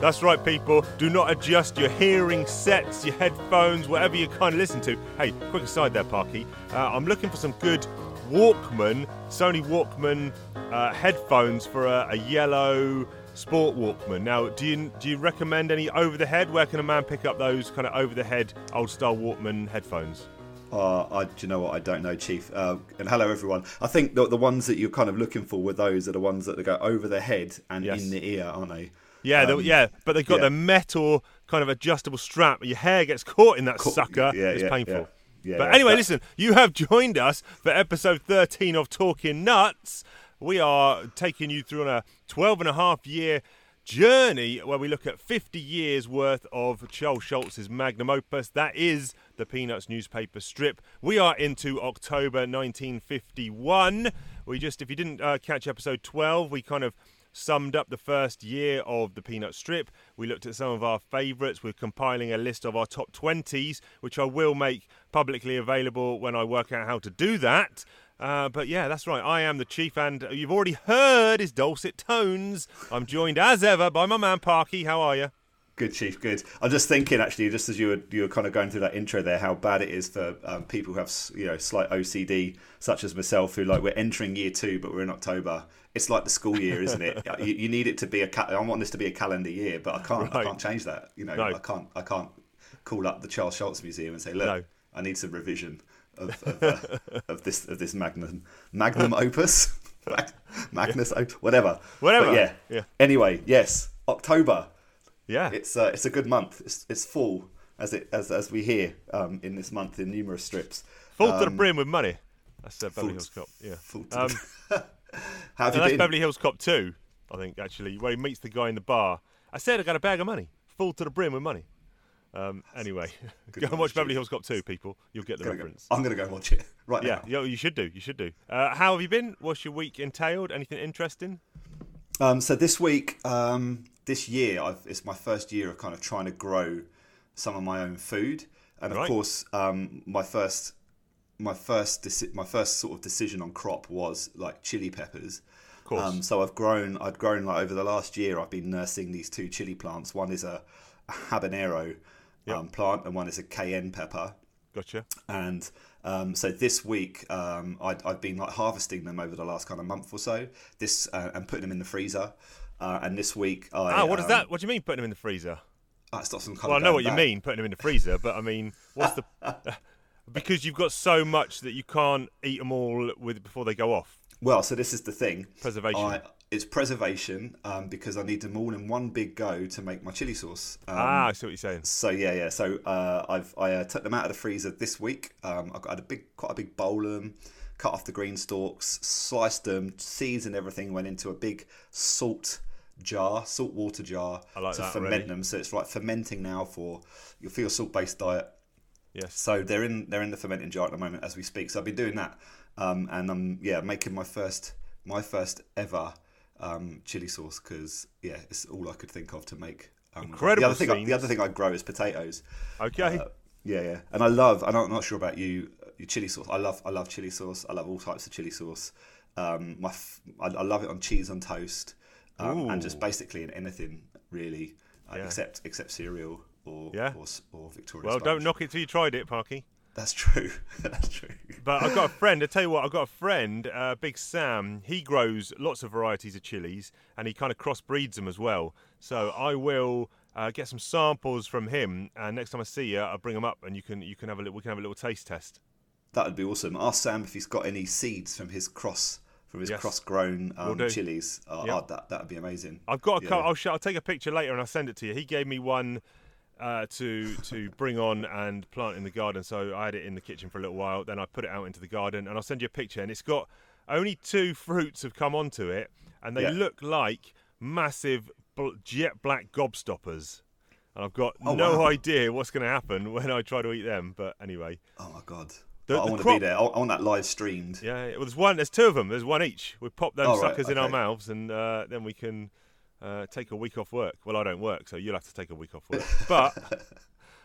That's right, people. Do not adjust your hearing sets, your headphones, whatever you kind of listen to. Hey, quick aside there, Parky. Uh, I'm looking for some good Walkman, Sony Walkman uh, headphones for a, a yellow sport Walkman. Now, do you do you recommend any over the head? Where can a man pick up those kind of over the head old style Walkman headphones? Uh, I, do you know what? I don't know, Chief. Uh, and hello, everyone. I think the, the ones that you're kind of looking for were those are the ones that go over the head and Yes. in the ear, aren't they? Yeah, the- Um, yeah, but they've got yeah. the metal kind of adjustable strap. Your hair gets caught in that Caught- sucker. yeah, it's yeah, painful. yeah. But anyway, that- listen, you have joined us for episode 13 of Talking Nuts. We are taking you through on a 12 and a half year journey where we look at 50 years worth of Charles Schulz's magnum opus. That is the Peanuts newspaper strip. We are into October 1951. We just, if you didn't uh, catch episode 12, we kind of summed up the first year of the Peanut Strip. We looked at some of our favourites. We're compiling a list of our top 20s, which I will make publicly available when I work out how to do that. Uh, but yeah, that's right. I am the chief, and you've already heard his dulcet tones. I'm joined as ever by my man Parky. How are you? Good, Chief. Good. I'm just thinking, actually, just as you were you were kind of going through that intro there, how bad it is for um, people who have you know slight OCD, such as myself, who like we're entering year two, but we're in October. It's like the school year, isn't it? you, you need it to be a. Ca- I want this to be a calendar year, but I can't. I can't change that. You know, No. I can't. I can't call up the Charles Schulz Museum and say, look, No. I need some revision of of, uh, of this of this magnum magnum opus, Mag- Magnus opus, whatever. Whatever. But yeah. Yeah. Anyway, yes, October Yeah. it's uh, it's a good month. It's, it's full as it as as we hear um, in this month in numerous strips. Full to the Um, brim with money. That's uh, Beverly Hills Cop. Yeah. full to Um, the- How have you that's been? Beverly Hills Cop 2, I think, actually, where he meets the guy in the bar. I said I got a bag of money. Full to the brim with money. Um, anyway, go and watch. Beverly Hills Cop 2, people. You'll get the Gonna go- reference. I'm going to go and watch it right Yeah, now. yeah, you should do. You should do. Uh, how have you been? What's your week entailed? Anything interesting? Um, so this week, um, this year, I've, it's my first year of kind of trying to grow some of my own food, and of course, um, my first, my first, deci- my first sort of decision on crop was like chili peppers. Course. Um, so I've grown. I've grown like over the last year. I've been nursing these two chili plants. One is a, a habanero um, plant, and one is a cayenne pepper. gotcha. And um, so this week, um, I'd, I've been like harvesting them over the last kind of month or so. This uh, and putting them in the freezer. Uh, and this week, I Ah, what is um, that? What do you mean putting them in the freezer? ah, it's not some kind Well, I know what you mean, putting them in the freezer, but I mean, what's the. because you've got so much that you can't eat them all with before they go off. Well, so this is the thing. Preservation. I, it's preservation um, because I need them all in one big go to make my chili sauce. Um, ah, I see what you're saying. So yeah, yeah. So uh, I've I uh, took them out of the freezer this week. Um, I got had a big, quite a big bowl of them. Cut off the green stalks, sliced them, seeds and everything went into a big salt jar, salt water jar like to ferment already. them. So it's like fermenting now for your for your salt based diet. Yes. So they're in they're in the fermenting jar at the moment as we speak. So I've been doing that, um, and I'm yeah making my first my first ever um, chili sauce because yeah it's all I could think of to make. Um, Incredible The other thing I, the other thing I grow is potatoes. Okay. Uh, yeah, yeah, and I love. And I'm not sure about you. Your chili sauce. I love. I love chili sauce. I love all types of chili sauce. Um, my, f- I, I love it on cheese on toast, um, and just basically in anything really, uh, Yeah. except except cereal or Yeah. or, or Victoria. well, don't knock it till you tried it, Parky. That's true. That's true. But I've got a friend. I tell you what, I've got a friend, uh, Big Sam. He grows lots of varieties of chilies, and he kind of crossbreeds them as well. So I will uh, get some samples from him, and next time I see you, I'll bring them up, and you can you can have a little, we can have a little taste test. That would be awesome. Ask Sam if he's got any seeds from his cross from his Yes. cross-grown um, chilies. Uh, Yeah. uh, that that would be amazing. I've got a Yeah. couple. I'll, sh- I'll take a picture later and I'll send it to you. He gave me one uh, to to bring on and plant in the garden. So I had it in the kitchen for a little while. Then I put it out into the garden and I'll send you a picture. And it's got only two fruits have come onto it, and they Yeah. look like massive bl- jet black gobstoppers. And I've got Oh, no wow. idea what's going to happen when I try to eat them. But anyway, Oh my god. The- I want to crop- be there. I, want that live streamed. yeah. Well, there's one. There's two of them. There's one each. We pop those Oh, right, suckers in our mouths, and uh, then we can uh, take a week off work. Well, I don't work, so you'll have to take a week off work. But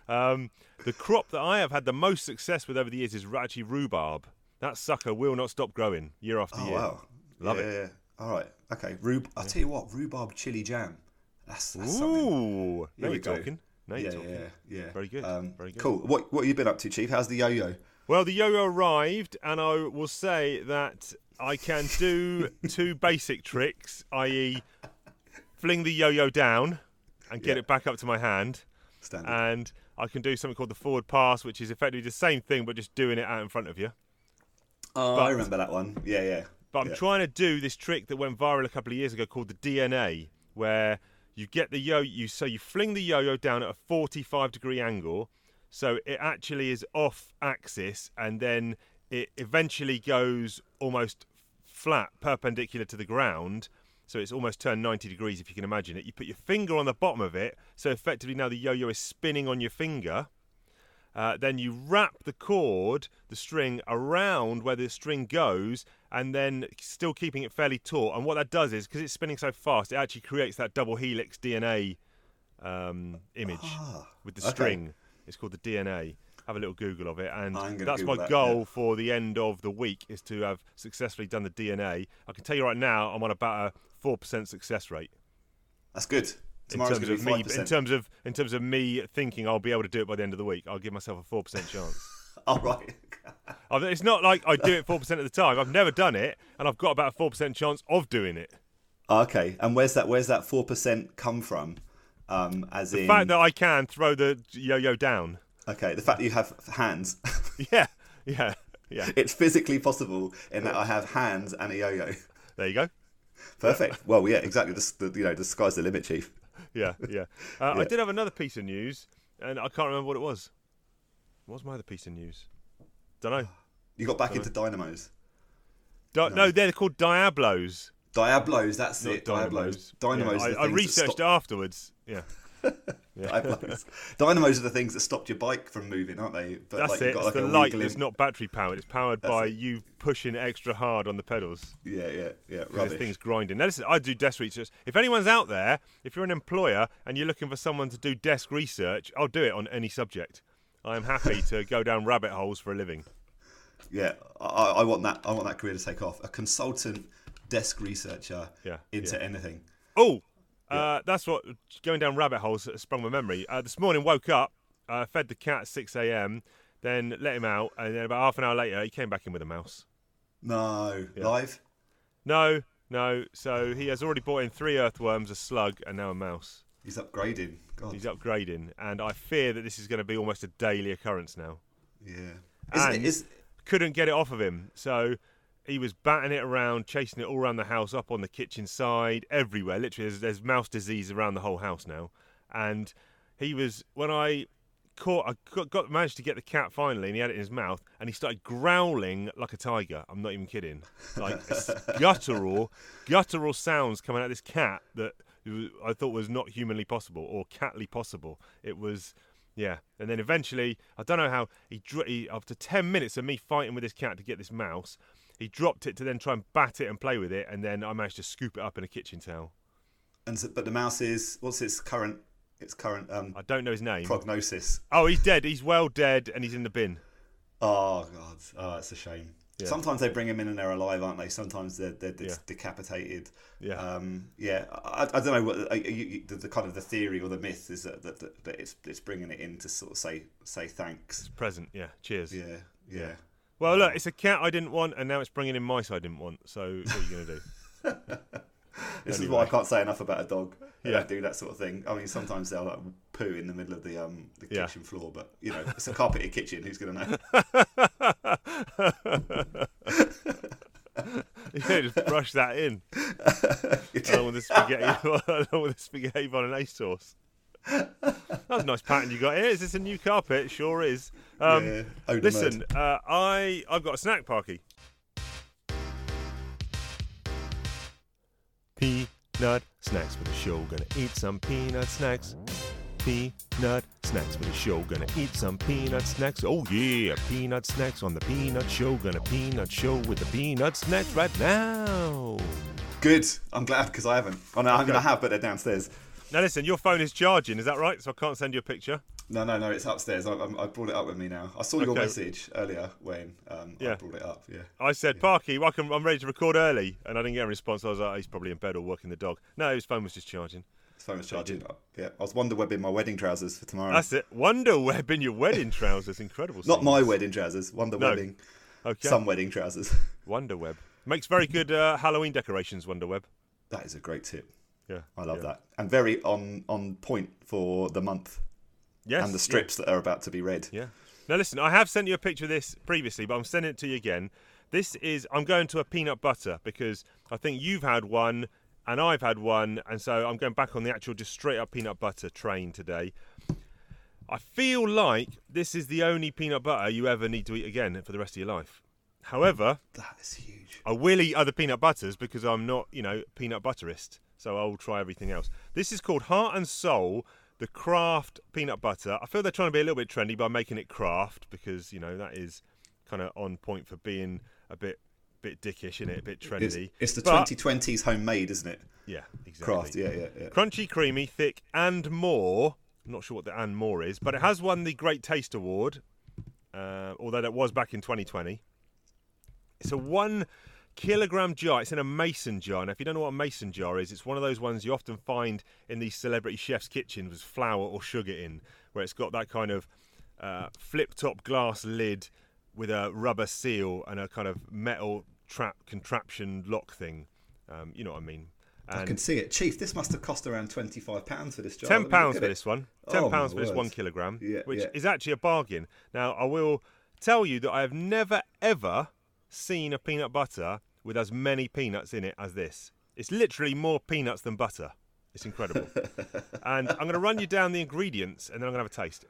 um, the crop that I have had the most success with over the years is actually rhubarb. That sucker will not stop growing year after Oh year. wow. Love yeah, it. Yeah. All right. Okay. Rhub- I'll tell you what. Rhubarb chili jam. That's, that's something. Ooh, now Here we you're go. talking. Now Yeah, you're yeah, yeah. Very good, Um, very good. Cool. What what have you been up to, Chief? How's the yo-yo? Well, the yo-yo arrived, and I will say that I can do two basic tricks, i.e., fling the yo-yo down and get Yeah. it back up to my hand, Standard. and I can do something called the forward pass, which is effectively the same thing but just doing it out in front of you. oh, but- I remember that one. Yeah, yeah. But I'm yeah. trying to do this trick that went viral a couple of years ago called the DNA, where you get the yo you so you fling the yo-yo down at a 45 degree angle, so it actually is off axis, and then it eventually goes almost flat, perpendicular to the ground. So it's almost turned 90 degrees if you can imagine it. You put your finger on the bottom of it, so effectively now the yo-yo is spinning on your finger. Uh, then you wrap the cord, the string, around where the string goes, and then still keeping it fairly taut. And what that does is, because it's spinning so fast, it actually creates that double helix DNA um, image Ah, with the okay. string. It's called the DNA. Have a little Google of it, and that's Google my that, goal yeah. for the end of the week is to have successfully done the DNA. I can tell you right now, I'm on about a four percent success rate That's good. Tomorrow's in going terms to be of me. five In terms of in terms of me thinking I'll be able to do it by the end of the week, I'll give myself a four percent chance. All right. It's not like I do it four percent of the time. I've never done it, and I've got about a four percent chance of doing it. okay. And where's that? Where's that four percent come from? Um, as The in, fact that I can throw the yo-yo down. okay, the fact that you have hands. Yeah, yeah, yeah. it's physically possible in that I have hands and a yo-yo. There you go. Perfect. Well, yeah, exactly. The, the, you know, the sky's the limit, Chief. Yeah, yeah. Uh, I did have another piece of news, and I can't remember what it was. What was my other piece of news? Don't know. You got back into dynamos. Di- no. they're called Diablos. Diablos, that's Not it. Diablos. Dynamos. Dynamos. Yeah, I, I researched stop- afterwards. Yeah. Diablos. Dynamos are the things that stopped your bike from moving, aren't they? But That's like, it. got It's like the light wiggling- not battery powered. It's powered That's by it. you pushing extra hard on the pedals. Yeah, yeah, yeah. This thing's grinding. Now, listen, I do desk research. If anyone's out there, if you're an employer and you're looking for someone to do desk research, I'll do it on any subject. I am happy to go down rabbit holes for a living. Yeah, I, I want that. I want that career to take off. A consultant desk researcher Yeah, into yeah. anything. Oh, uh, that's what going down rabbit holes sprung my memory. Uh, this morning, woke up, uh, fed the cat at 6 a.m., then let him out, and then about half an hour later, he came back in with a mouse. No, Yeah. live. No, no. So he has already brought in three earthworms, a slug, and now a mouse. He's upgrading. God, He's upgrading, and I fear that this is going to be almost a daily occurrence now. yeah. Isn't And- it, is, Couldn't get it off of him, so he was batting it around, chasing it all around the house, up on the kitchen side, everywhere. Literally, there's, there's mouse disease around the whole house now. And he was when I caught, I got, got managed to get the cat finally, and he had it in his mouth, and he started growling like a tiger. I'm not even kidding. Like guttural, guttural sounds coming out of this cat that I thought was not humanly possible or catly possible. It was. Yeah, and then eventually, I don't know how he, he after ten minutes of me fighting with this cat to get this mouse, he dropped it to then try and bat it and play with it, and then I managed to scoop it up in a kitchen towel. and so, but the mouse is what's its current its current um, I don't know his name. prognosis. Oh, he's dead. He's well dead, and he's in the bin. Oh god, oh, it's a shame. Yeah. Sometimes they bring them in and they're alive, aren't they? Sometimes they're, they're, Yeah. decapitated. Yeah. Um, yeah. I, I don't know what uh, you, the, the kind of the theory or the myth is that, that, that, that it's it's bringing it in to sort of say say thanks. Present. Yeah. Cheers. Yeah. Yeah. Well, look, it's a cat I didn't want, and now it's bringing in mice I didn't want. So what are you going to do? This is Anyway. why I can't say enough about a dog. They Yeah. don't do that sort of thing. I mean, sometimes they'll like poo in the middle of the um the Yeah. kitchen floor, but you know, it's a carpeted kitchen. Who's going to know? yeah, just brush that in. along with the spaghetti, along with the spaghetti bolognese sauce. That was a nice pattern you got here. Is this a new carpet? Sure is. Um, Yeah, listen, uh, I I've got a snack parky. Peanut snacks for the show. Gonna eat some peanut snacks. Peanut snacks for the show. Gonna eat some peanut snacks. Oh yeah, peanut snacks on the peanut show. Gonna peanut show with the peanut snacks right now. Good. I'm glad because I haven't. Oh no, I'm gonna have, but they're downstairs. Now listen, your phone is charging. Is that right? So I can't send you a picture. No, no, no. It's upstairs. I, I, brought it up with me now. I saw your Okay. message earlier, Wayne. Um, I brought it up. Yeah. I said, Parky, welcome, I'm ready to record early. And I didn't get a response. I was like, he's probably in bed or working the dog. No, his phone was just charging. His phone was charging. Yeah, I was wonder webbing my wedding trousers for tomorrow. That's it. Wonder Web in your wedding trousers. Incredible. Not my wedding trousers. Wonder No. webbing Okay. some wedding trousers. Wonder Web makes very good uh, Halloween decorations. Wonder Web. that is a great tip. Yeah. I love yeah. that, and very on on point for the month Yes. and the yeah. strips that are about to be read. Yeah. Now listen, I have sent you a picture of this previously, but I'm sending it to you again. This is I'm going to a peanut butter because I think you've had one and I've had one, and so I'm going back on the actual just straight up peanut butter train today. I feel like this is the only peanut butter you ever need to eat again for the rest of your life. However, That is huge. I will eat other peanut butters because I'm not, you know, peanut butterist. So I'll try everything else. This is called Heart and Soul, the Kraft peanut butter. I feel they're trying to be a little bit trendy by making it Kraft because you know that is kind of on point for being a bit, bit dickish, isn't it? A bit trendy. it's the But- 2020s homemade, isn't it? Yeah, exactly. Craft. Yeah, yeah, yeah. Crunchy, creamy, thick, and more. I'm not sure what the and more is, but it has won the Great Taste Award, uh, although that was back in 2020. It's a one kilogram jar. It's in a mason jar. Now, if you don't know what a mason jar is, it's one of those ones you often find in these celebrity chefs' kitchens with flour or sugar in, where it's got that kind of uh, flip top glass lid with a rubber seal and a kind of metal trap contraption lock thing. Um, you know what I mean? I can see it, Chief. This must have cost around twenty-five pounds for this jar. Ten look pounds for it. this one. Oh, Ten pounds for this one kilogram, Yeah, which yeah. is actually a bargain. Now, I will tell you that I have never ever seen a peanut butter with as many peanuts in it as this. It's literally more peanuts than butter. It's incredible. and I'm going to run you down the ingredients, and then I'm going to have a taste.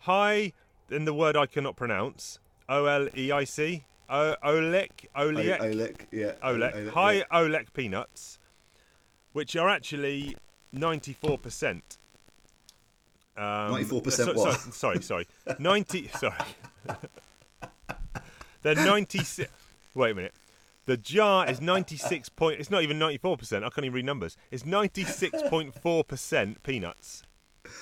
High in the word I cannot pronounce. O L E I C. O Olek. O- Olek. Yeah. Olek, high. Olek peanuts, which are actually 94%. Um, 94% so- what? Sorry, sorry, sorry. 90, sorry. They're 96, wait a minute. The jar is 96 point, it's not even 94%, I can't even read numbers. It's 96.4% peanuts.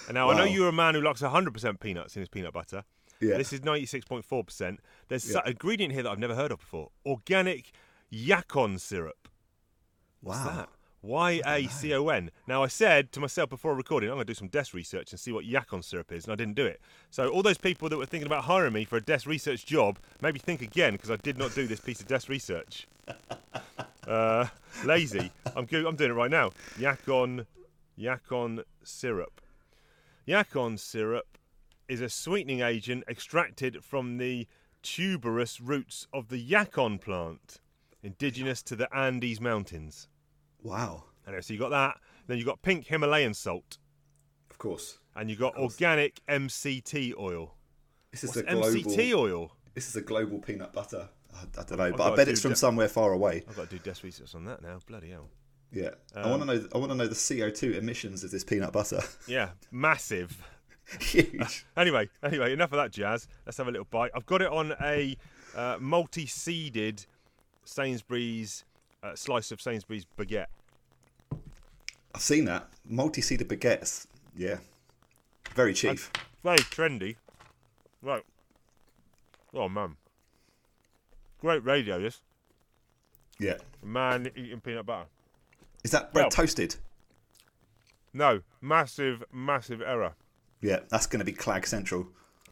And now, I know you're a man who likes 100% peanuts in his peanut butter. Yeah. This is 96.4%. There's Yeah. an ingredient here that I've never heard of before organic yacon syrup. What's Wow. that? Y A C O N. Now, I said to myself before recording, I'm going to do some desk research and see what yacon syrup is, and I didn't do it. So, all those people that were thinking about hiring me for a desk research job, maybe think again because I did not do this piece of desk research. Uh, lazy. I'm go- I'm doing it right now. Yacon, yacon syrup. Yacon syrup is a sweetening agent extracted from the tuberous roots of the yacon plant, indigenous to the Andes Mountains. Wow. Anyway, so you got that. Then you got pink Himalayan salt, Of course. and you got organic MCT oil. This is What's a global. MCT oil? This is a global peanut butter. I, I don't know, but gotta I bet it's from that. somewhere far away. I've got to do desk research on that now. Bloody hell. Yeah. I Um, want to know. I want to know the CO two emissions of this peanut butter. Yeah, massive. Huge. Anyway, anyway, enough of that jazz. Let's have a little bite. I've got it on a uh, multi-seeded Sainsbury's uh, slice of Sainsbury's baguette. I've seen that multi-seeded baguettes. Yeah. Very cheap. Very trendy. Right. Oh man. Great radio, this. Yeah. Man eating peanut butter. Is that bread Well- toasted? No, massive, massive error. Yeah. That's going to be Clag Central.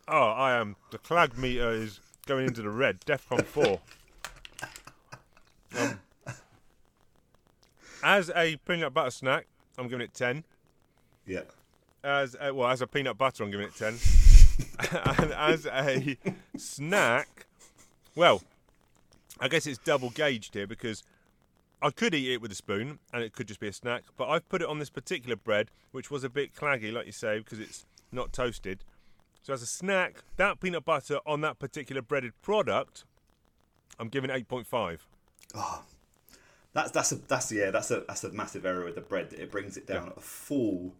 Oh, I am. The clag meter is going into the red. DEFCON 4. Um, as a peanut butter snack, I'm giving it 10. Yeah. As a, well, as a peanut butter, I'm giving it 10. and as a snack, well, I guess it's double gauged here because I could eat it with a spoon and it could just be a snack, but I've put it on this particular bread, which was a bit claggy, like you say, because it's not toasted. So as a snack, that peanut butter on that particular breaded product, I'm giving it 8.5. That's that's a that's yeah that's a that's a massive error with the bread. It brings it down a full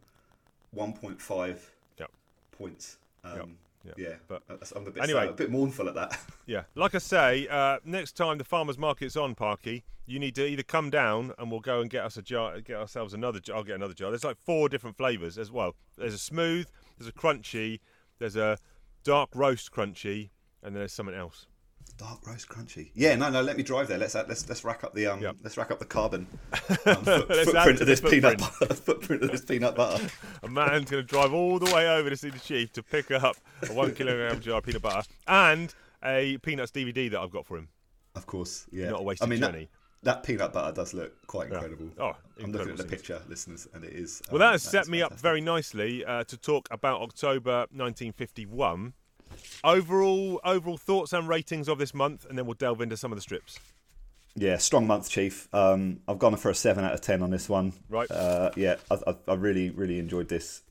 1.5 Yep. points. Um, Yep. Yeah, But- I'm a bit anyway. sad, a bit mournful at that. Yeah, like I say, uh, next time the farmers market's on, Parky, you need to either come down and we'll go and get us a jar, get ourselves another. jar. I'll get another jar. There's like four different flavors as well. There's a smooth, there's a crunchy, there's a dark roast crunchy, and then there's something else. Dark roast crunchy. Yeah, no, no. Let me drive there. Let's let's let's rack up the um Yep. let's rack up the carbon um, foot- footprint of this peanut footprint. butter. footprint of this peanut butter. A man's going to drive all the way over to see the chief to pick up a one kilogram jar of peanut butter and a peanuts DVD that I've got for him. Of course, yeah. Not a wasted I mean, that- journey. That, peanut butter does look quite incredible. Oh, I'm looking at the things. picture, listeners, and it is. Well, um, that has that set me up very nicely uh, to talk about October 1951. Overall, overall thoughts and ratings of this month, and then we'll delve into some of the strips. Yeah, strong month, Chief. Um, I've gone for a seven out of ten on this one. Right. Uh, yeah, I, I, I really, really enjoyed this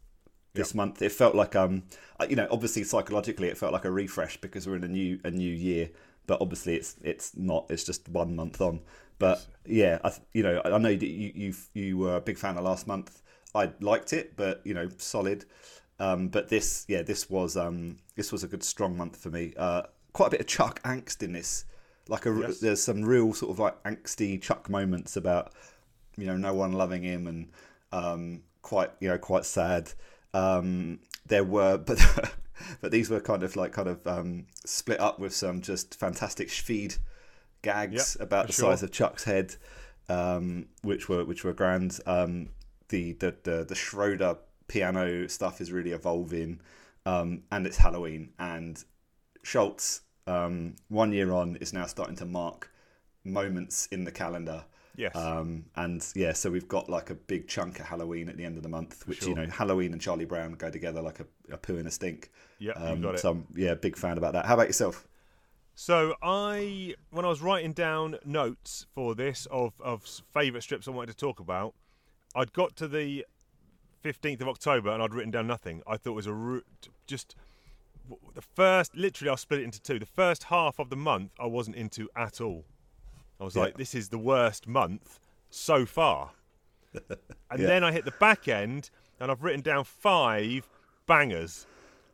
this month. It felt like, um, uh, you know, obviously psychologically, it felt like a refresh because we're in a new a new year. But obviously, it's it's not. It's just one month on. But yeah, I, you know, I I know that you you you were a big fan of last month. I liked it, but you know, solid. Um, but this, yeah, this was um, this was a good strong month for me. Uh, quite a bit of Chuck angst in this. Like a, Yes. there's some real sort of like angsty Chuck moments about you know no one loving him and um, quite you know quite sad. Um, there were, but but these were kind of like kind of um, split up with some just fantastic Schfeed gags Yep, about the sure. size of Chuck's head, um, which were which were grand. Um, the, the the the Schroeder piano stuff is really evolving, um, and it's Halloween. And Schulz, um, one year on, is now starting to mark moments in the calendar. Yes. Um, and yeah, so we've got like a big chunk of Halloween at the end of the month, which you know, Halloween and Charlie Brown go together like a, a poo and a stink. You Um, got it. So I'm yeah, big fan about that. How about yourself? So I, when I was writing down notes for this of of favourite strips I wanted to talk about, I'd got to the fifteenth of October and I'd written down nothing. I thought it was a ru- just the first. Literally, I'll split it into two. The first half of the month I wasn't into at all. I was Yeah. like, this is the worst month so far. And Yeah. then I hit the back end and I've written down five bangers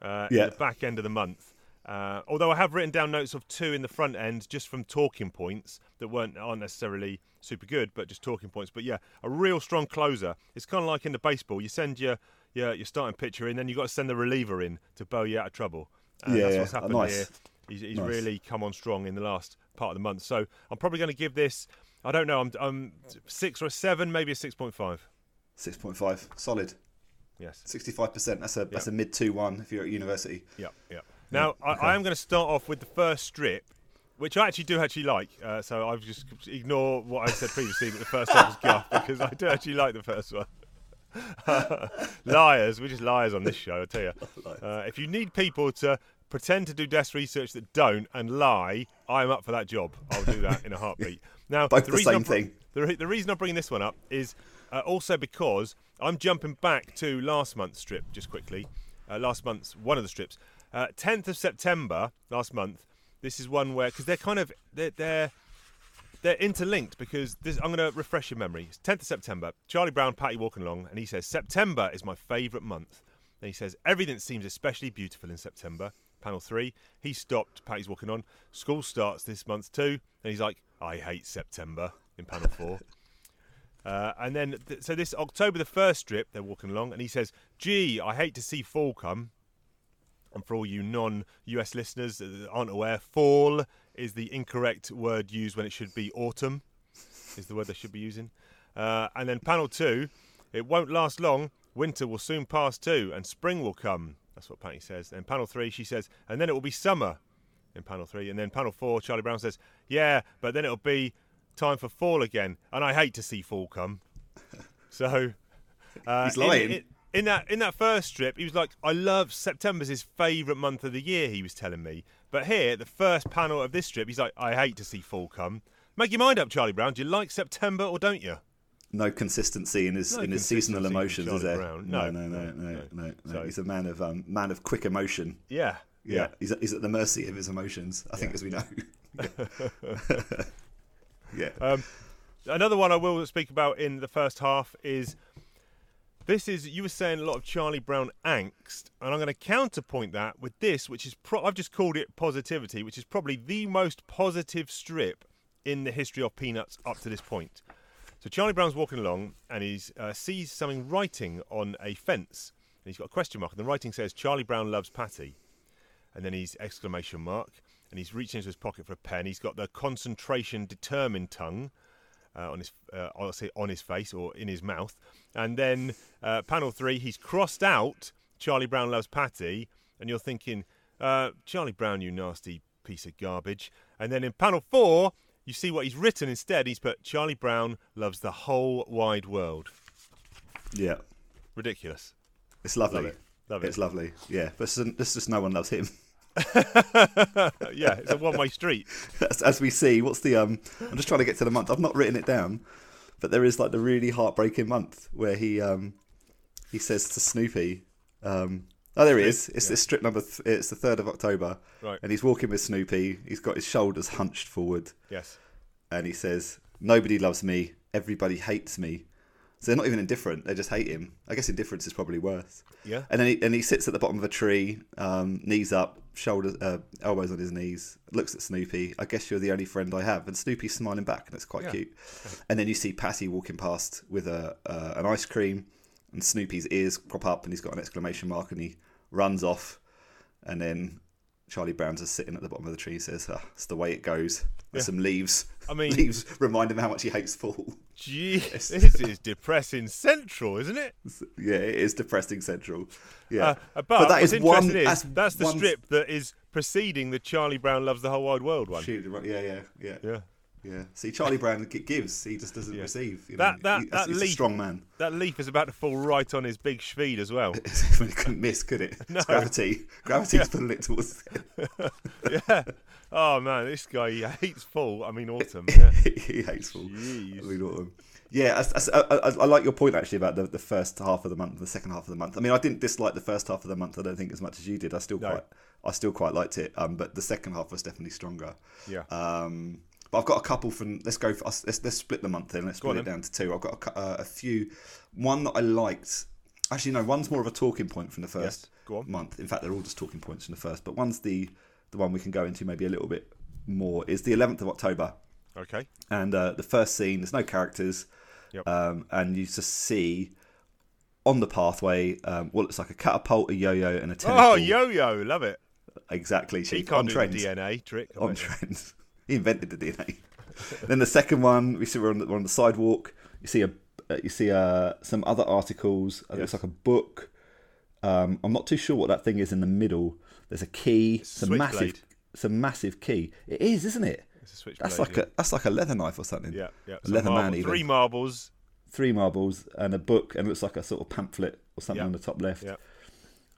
uh, Yeah. in the back end of the month. Uh, although I have written down notes of two in the front end just from talking points that weren't aren't necessarily super good, but just talking points. But yeah, a real strong closer. It's kind of like in the baseball. You send your your, your starting pitcher in, then you've got to send the reliever in to bail you out of trouble. Uh, Yeah, that's what's happened Nice. here. He's, he's Nice. really come on strong in the last part of the month. So I'm probably going to give this. I don't know. I'm, I'm six or a seven, maybe a six point five. Six point five, solid. Yes. Sixty-five percent. That's a that's a mid two one if you're at university. Yeah, yeah. Now I, I am going to start off with the first strip, which I actually do actually like. Uh, so I've just ignore what I said previously that the first one was guff because I do actually like the first one. liars, we're just liars on this show. I tell you. Uh, if you need people to pretend to do desk research that don't and lie, I'm up for that job. I'll do that in a heartbeat. Now, Both the reason same thing. The, re- the reason I'm bringing this one up is uh, also because I'm jumping back to last month's strip just quickly. Uh, last month's one of the strips, uh, 10th of September last month. This is one where because they're kind of they're, they're they're interlinked because this, I'm going to refresh your memory. It's 10th of September. Charlie Brown, Patty walking along, and he says September is my favourite month. Then he says everything seems especially beautiful in September. Panel three, he stopped. Patty's walking on. School starts this month too, and he's like, I hate September. In panel four. Uh, and then, th- so this October the first strip, they're walking along, and he says, "Gee, I hate to see fall come." And for all you non-US listeners that aren't aware, fall is the incorrect word used when it should be autumn. Is the word they should be using. Uh, and then panel two, it won't last long. Winter will soon pass too, and spring will come. That's what Patty says. And panel three, she says, and then it will be summer. In panel three, and then panel four, Charlie Brown says, "Yeah, but then it'll be time for fall again, and I hate to see fall come." So uh, He's in- lying. in- in that in that first strip, he was like, "I love September's his favourite month of the year." He was telling me, but here, the first panel of this strip, he's like, "I hate to see fall come." Make your mind up, Charlie Brown. Do you like September or don't you? No consistency in his in his seasonal emotions, is there? No, No, no, no, no, no, no. no. no. He's a man of um, man of quick emotion. Yeah, Yeah, he's, he's at the mercy of his emotions. I think, as we know. yeah. Um, another one I will speak about in the first half is this is you were saying a lot of Charlie Brown angst, and I'm going to counterpoint that with this, which is pro- I've just called it positivity, which is probably the most positive strip in the history of Peanuts up to this point. So Charlie Brown's walking along and he uh, sees something writing on a fence, and he's got a question mark, and the writing says Charlie Brown loves Patty, and then he's exclamation mark, and he's reaching into his pocket for a pen. He's got the concentration determined tongue uh, on his, uh, I'll say on his face or in his mouth. And then uh, panel three, he's crossed out Charlie Brown loves Patty, and you're thinking, uh, Charlie Brown, you nasty piece of garbage. And then in panel four, you see what he's written instead. He's put Charlie Brown loves the whole wide world. Yeah, Ridiculous. it's lovely. Love it. Love it. It's lovely. Yeah, but it's just no one loves him. yeah, it's a one-way street. as, as we see, what's the um? I'm just trying to get to the month. I've not written it down, but there is like the really heartbreaking month where he um he says to Snoopy, um, oh there he is. It's this strip number. Th- it's the third of October, Right. and he's walking with Snoopy. He's got his shoulders hunched forward, Yes. and he says, "Nobody loves me. Everybody hates me." So they're not even indifferent; they just hate him. I guess indifference is probably worse. Yeah. And then he, and he sits at the bottom of a tree, um, knees up, shoulders, uh, elbows on his knees, looks at Snoopy. I guess you're the only friend I have, and Snoopy's smiling back, and it's quite Yeah. cute. And then you see Patty walking past with a uh, an ice cream, and Snoopy's ears pop up, and he's got an exclamation mark, and he runs off. And then Charlie Brown's just sitting at the bottom of the tree. He says, ah, "It's the way it goes." There's Yeah. some leaves. I mean- leaves remind him how much he hates fall. Gee, this is depressing central, isn't it? yeah, it is depressing central. Yeah, Uh, uh, but, that what's is one. is that's, that's the one strip that is preceding the Charlie Brown loves the whole wide world one. Yeah, yeah, yeah, Yeah. Yeah. See, Charlie Brown gives; he just doesn't Yeah. receive. You That- know? that- He- that he's a strong man. That leaf is about to fall right on his big schweed as well. he couldn't miss, could it? No. It's gravity, gravity's pulling it towards. yeah. Oh man, this guy he hates fall. I mean autumn. Yeah. he hates fall. Jeez. I mean, autumn. Yeah, I, I, I, I like your point actually about the, the first half of the month, and the second half of the month. I mean, I didn't dislike the first half of the month. I don't think as much as you did. I still No. quite, I still quite liked it. Um, but the second half was definitely stronger. Yeah. Um, but I've got a couple from. Let's go. For, let's, let's split the month then. Let's split it down to two. I've got a, uh, a few. One that I liked. Actually, no. One's more of a talking point from the first Yes, month. In fact, they're all just talking points from the first. But one's the the one we can go into maybe a little bit more. Is the 11th of October, Okay. and uh, the first scene. There's no characters, Yep. um, and you just see on the pathway um, what looks like a catapult, a yo-yo, and a tennis Oh, ball. yo-yo, love it. Exactly. He Chief. can't on do trend DNA trick. On bet. He invented the DNA. then the second one, we see we're on the, we're on the sidewalk. You see a uh, you see uh, some other articles. It looks like a book. Um, I'm not too sure what that thing is in the middle. There's a key, some Switchblade. massive, some massive key. It is, isn't it? It's a. That's like yeah. a that's like a leather knife or something. yeah, yeah. a Leatherman marble- even. Three marbles. Three marbles and a book, and it looks like a sort of pamphlet or something Yeah. on the top left. Yeah.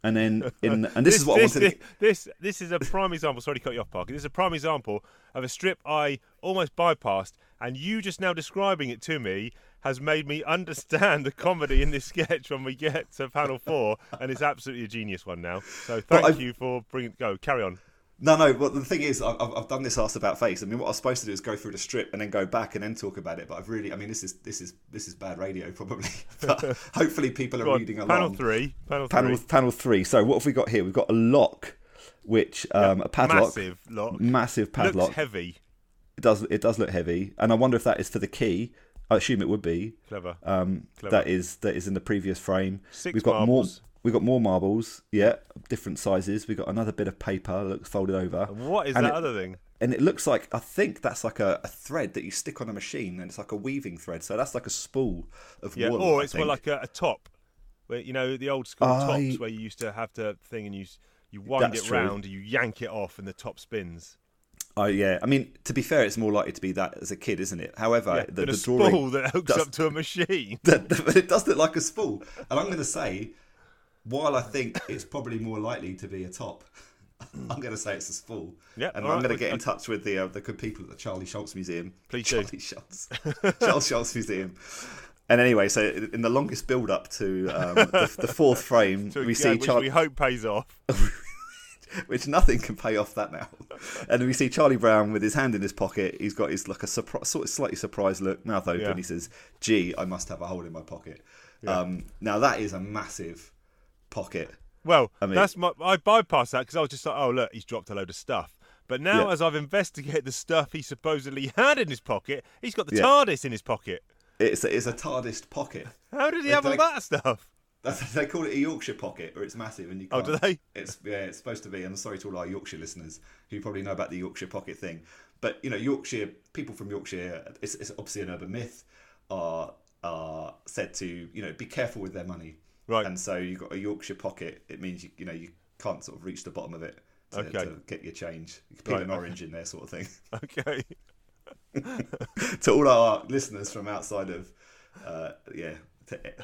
And then in and this, is what this, I wanted. This, this this is a prime example. Sorry to cut you off, Parky. This is a prime example of a strip I almost bypassed, and you just now describing it to me has made me understand the comedy in this sketch when we get to panel four, and it's absolutely a genius one now. So thank you for bringing. Go carry on. No, no. But the thing is, I've, I've done this asked about face. I mean, what I was supposed to do is go through the strip and then go back and then talk about it. But I've really, I mean, this is this is this is bad radio probably. but hopefully, people are on, reading along. Panel three. Panel, Panel three. panel three. So what have we got here? We've got a lock, which um, a padlock, Massive lock. massive padlock. Looks heavy. It does it does look heavy, and I wonder if that is for the key. I assume it would be. Clever. Um, Clever. that is that is in the previous frame. Six We've got marbles. more. We've got more marbles. Yeah, different sizes. We've got another bit of paper that looks folded over. What is and that it- other thing? and it looks like I think that's like a, a thread that you stick on a machine, and it's like a weaving thread. So that's like a spool of Yeah, wool. or it's more like a, a top, where you know the old school I- tops where you used to have the thing and you you wind That's it round, you yank it off, and the top spins. Oh yeah, I mean to be fair, it's more likely to be that as a kid, isn't it? However, Yeah, the, the a drawing, spool that hooks does- up to a machine. but it does look like a spool. And I'm going to say, while I think it's probably more likely to be a top, I'm going to say it's a spool. Yeah, and I'm right, going to get in touch with the uh, the good people at the Charlie Schulz Museum. Please do. Charlie Schulz, Charles Schulz Museum. And anyway, so in the longest build up to um, the, the fourth frame, To- we yeah, see Charlie. we hope pays off. which nothing can pay off that now. And we see Charlie Brown with his hand in his pocket. He's got his like a surprise, sort of slightly surprised look, mouth open. Yeah. He says, "Gee, I must have a hole in my pocket." Um, now that is a massive pocket. Well, I mean- that's my. I bypassed that because I was just like, oh look, he's dropped a load of stuff. But now, Yeah. as I've investigated the stuff he supposedly had in his pocket, he's got the Yeah. TARDIS in his pocket. It's a, it's a TARDIS pocket. How did he They have all don't- that stuff? That's, they call it a Yorkshire pocket, or it's massive, and you Oh, can't. do they? It's yeah, it's supposed to be. And I'm sorry to all our Yorkshire listeners who probably know about the Yorkshire pocket thing, but you know, Yorkshire people from Yorkshire, it's, it's obviously an urban myth, are are said to you know be careful with their money, Right. And so you've got a Yorkshire pocket. It means you you know you can't sort of reach the bottom of it to, Okay. to get your change. You can peel Right, an orange in there, sort of thing. Okay. to all our listeners from outside of, uh, yeah,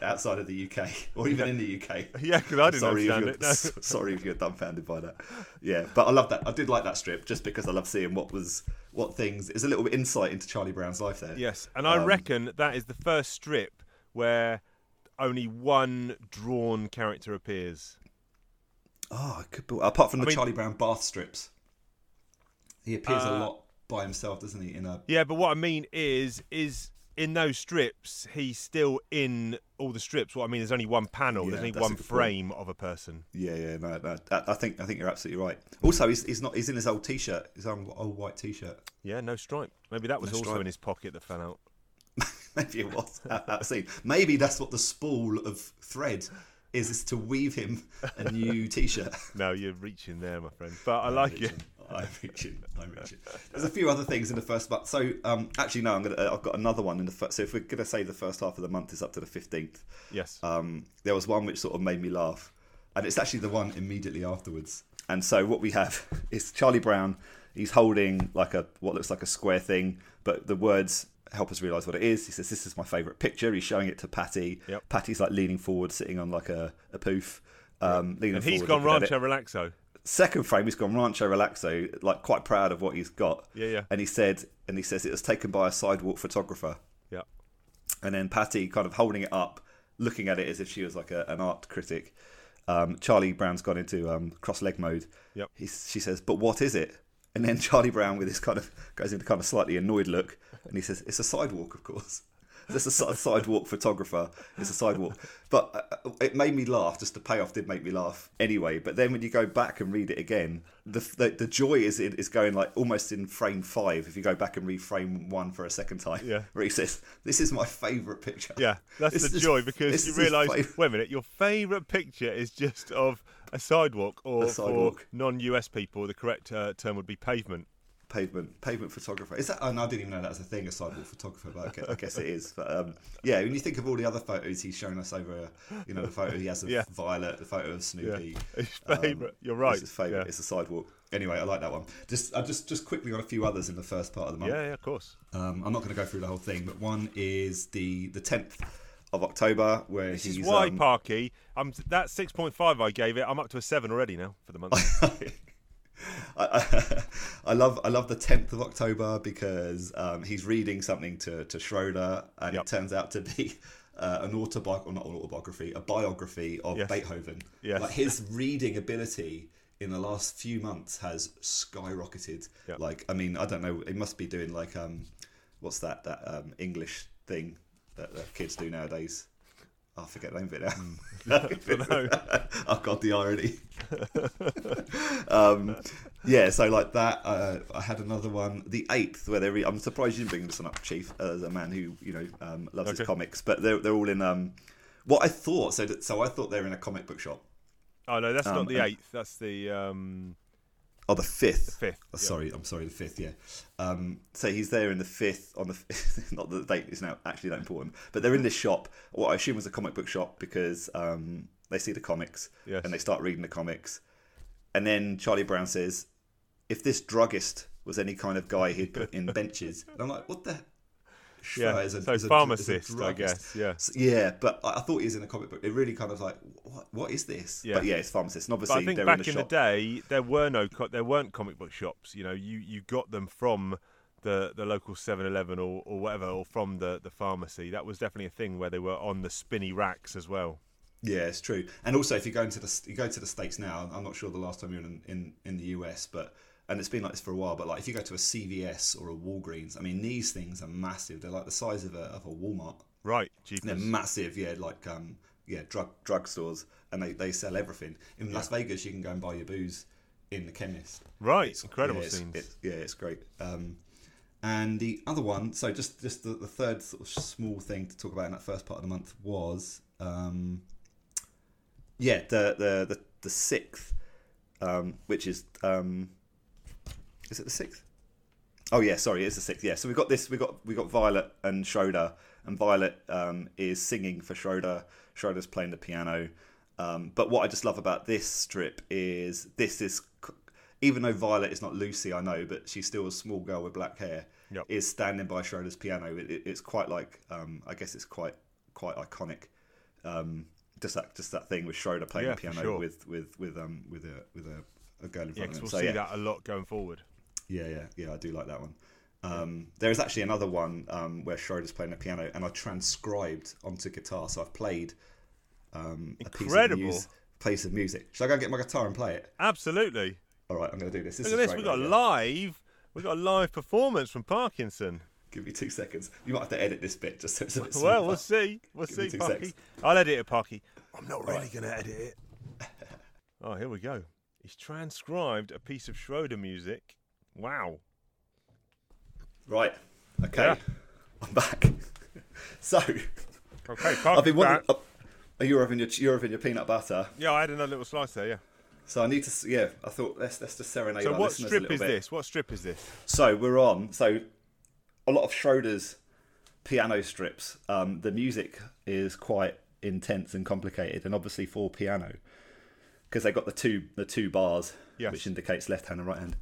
outside of the UK or even in the UK. Yeah, because I didn't sorry if understand you're, it. No. sorry if you're dumbfounded by that. Yeah, but I love that. I did like that strip just because I love seeing what was what things. It's a little bit insight into Charlie Brown's life there. Yes, and I Um, reckon that is the first strip where only one drawn character appears. Oh, I could be, apart from I the mean- Charlie Brown bath strips, he appears a Uh, lot by himself, doesn't he? In a Yeah, but what I mean is, is in those strips, he's still in all the strips. What I mean, there's only one panel. Yeah, there's only one good point. frame of a person. yeah, yeah, no, no. I I think I think you're absolutely right. Also, he's, he's not. He's in his old t-shirt, his old, old white t-shirt. Yeah, no stripe. Maybe that was No also stripe. in his pocket that fell out. Maybe it was at that scene. Maybe that's what the spool of thread is, is to weave him a new t-shirt. No, you're reaching there, my friend. But I like it. I'm reaching. I'm reaching. There's a few other things in the first month. So um, actually, no, I'm gonna. Uh, I've got another one in the first. So if we're gonna say the first half of the month is up to the 15th, Yes. um, there was one which sort of made me laugh, and it's actually the one immediately afterwards. And so what we have is Charlie Brown. He's holding like a what looks like a square thing, but the words help us realise what it is. He says, "This is my favourite picture." He's showing it to Patty. Yep. Patty's like leaning forward, sitting on like a, a poof. Um, leaning and he's forward, gone. Rancho Relaxo. Second frame, he's gone Rancho Relaxo, like quite proud of what he's got. Yeah, yeah. And he said, and he says it was taken by a sidewalk photographer. Yeah. And then Patty kind of holding it up, looking at it as if she was like a, an art critic. Um, Charlie Brown's gone into um, cross leg mode. Yep. He's, she says, "But what is it?" And then Charlie Brown, with his kind of goes into kind of slightly annoyed look, and he says, "It's a sidewalk, of course." There's a sidewalk photographer. It's a sidewalk, but uh, it made me laugh. Just the payoff did make me laugh anyway. But then when you go back and read it again, the the, the joy is is going like almost in frame five. If you go back and read frame one for a second time, Yeah. where he says, "This is my favourite picture." Yeah, that's This the is- joy because this you realise. Wait a minute, your favourite picture is just of a sidewalk, or A sidewalk. for non-US people, the correct uh, term would be pavement. pavement pavement photographer. Is that? No, I didn't even know that was a thing, a sidewalk photographer. But I guess, I guess it is. But um, yeah, when you think of all the other photos he's shown us over, you know, the photo he has of Yeah. Violet, the photo of Snoopy. His um. You're right. It's his favourite. Yeah. It's a sidewalk. Anyway, I like that one. Just, just, just quickly on a few others in the first part of the month. yeah, yeah, of course. Um, I'm not going to go through the whole thing, but one is the the 10th of October, where This he's is why, um, Parky. I'm that six point five I gave it. I'm up to a seven already now for the month. I, I, I love I love the 10th of October because um, he's reading something to, to Schroeder and Yep. it turns out to be uh, an autobiography, or not an autobiography, a biography of Yes. Beethoven. Yes. Like his reading ability in the last few months has skyrocketed. Yep. Like I mean I don't know, it must be doing like um, what's that that um, English thing that, that kids do nowadays. I forget the name of it now. Dunno. oh god, the irony. um, yeah, so like that. Uh, I had another one, the eighth, where they're. Re- I'm surprised you didn't bring this one up, Chief, as a man who you know um, loves his comics. But they're they're all in. Um, what I thought. So that, so I thought they were in a comic book shop. oh no, that's Um, not the and- eighth. That's the um, Oh, the fifth. fifth. Oh, yeah. sorry, I'm sorry, the fifth. Yeah. Um, so he's there in the fifth on the. not that the date is now actually that important, but they're in this shop. What I assume was a comic book shop because um, they see the comics Yes. and they start reading the comics, and then Charlie Brown says, "If this druggist was any kind of guy he'd put in benches," and I'm like, "What the?" Yeah. Is a- so is a- is a pharmacist, I guess. Yeah. S- Yeah, but I I thought he was in a comic book. It really kind of like, what, what is this? Yeah. But yeah, it's pharmacist. And But obviously, I think back in the in the day, there were no co- there weren't comic book shops. You know, you, you got them from the, the local 7-Eleven or, or whatever, or from the, the pharmacy. That was definitely a thing where they were on the spinny racks as well. Yeah, it's true. And also, if you go into the you go to the states now, I'm not sure the last time you were in in, in the US, but and it's been like this for a while. But like, if you go to a CVS or a Walgreens, I mean, these things are massive. They're like the size of a of a Walmart. Right, They're massive. Yeah, like um yeah drug drug stores, and they, they sell everything. In Las Vegas, you can go and buy your booze in the chemist. Right, incredible yeah, it's, scenes. it's- yeah, it's great. Um, and the other one, so just just the, the third sort of small thing to talk about in that first part of the month was um, Yeah, the the the, the sixth, um, which is um, is it the sixth? Oh yeah, sorry, it's the sixth. Yeah, so we've got this. We got we got Violet and Schroeder, and Violet um, is singing for Schroeder. Schroeder's playing the piano. Um, but what I just love about this strip is this is even though Violet is not Lucy, I know, but she's still a small girl with black hair. Yep. Is standing by Schroeder's piano. It, it, it's quite like um, I guess it's quite quite iconic. Um, just that just that thing with Schroeder playing Yeah, the piano sure. with with with um with a with a, a girl in Yeah, of him. we'll so see yeah, that a lot going forward. Yeah, yeah, yeah. I do like that one. Um, there is actually another one um, where Schroeder's playing the piano, and I transcribed onto guitar. So I've played um, a piece of, Incredible. mus- piece of music. Should I go and get my guitar and play it? Absolutely. All right, I'm going to do this. this Look at this. great We got radio. live. We've got a live performance from Parkinson. Give me two seconds. You might have to edit this bit just so it's a bit Well, we'll see. We'll Give see, Parky. secs. I'll edit it, Parky. I'm not Right. really going to edit it. oh, here we go. He's transcribed a piece of Schroeder music. Wow. Right. Okay. Yeah. I'm back. so Okay, I've been wondering. back. Oh, you're having your you're having your peanut butter. Yeah, I had another little slice there. Yeah. So I need to. Yeah, I thought let's let's just serenade So what strip is bit. this? What strip is this? So we're on. So a lot of Schroeder's piano strips. Um, the music is quite intense and complicated, and obviously for piano, because they got the two the two bars, Yes. which indicates left hand and right hand.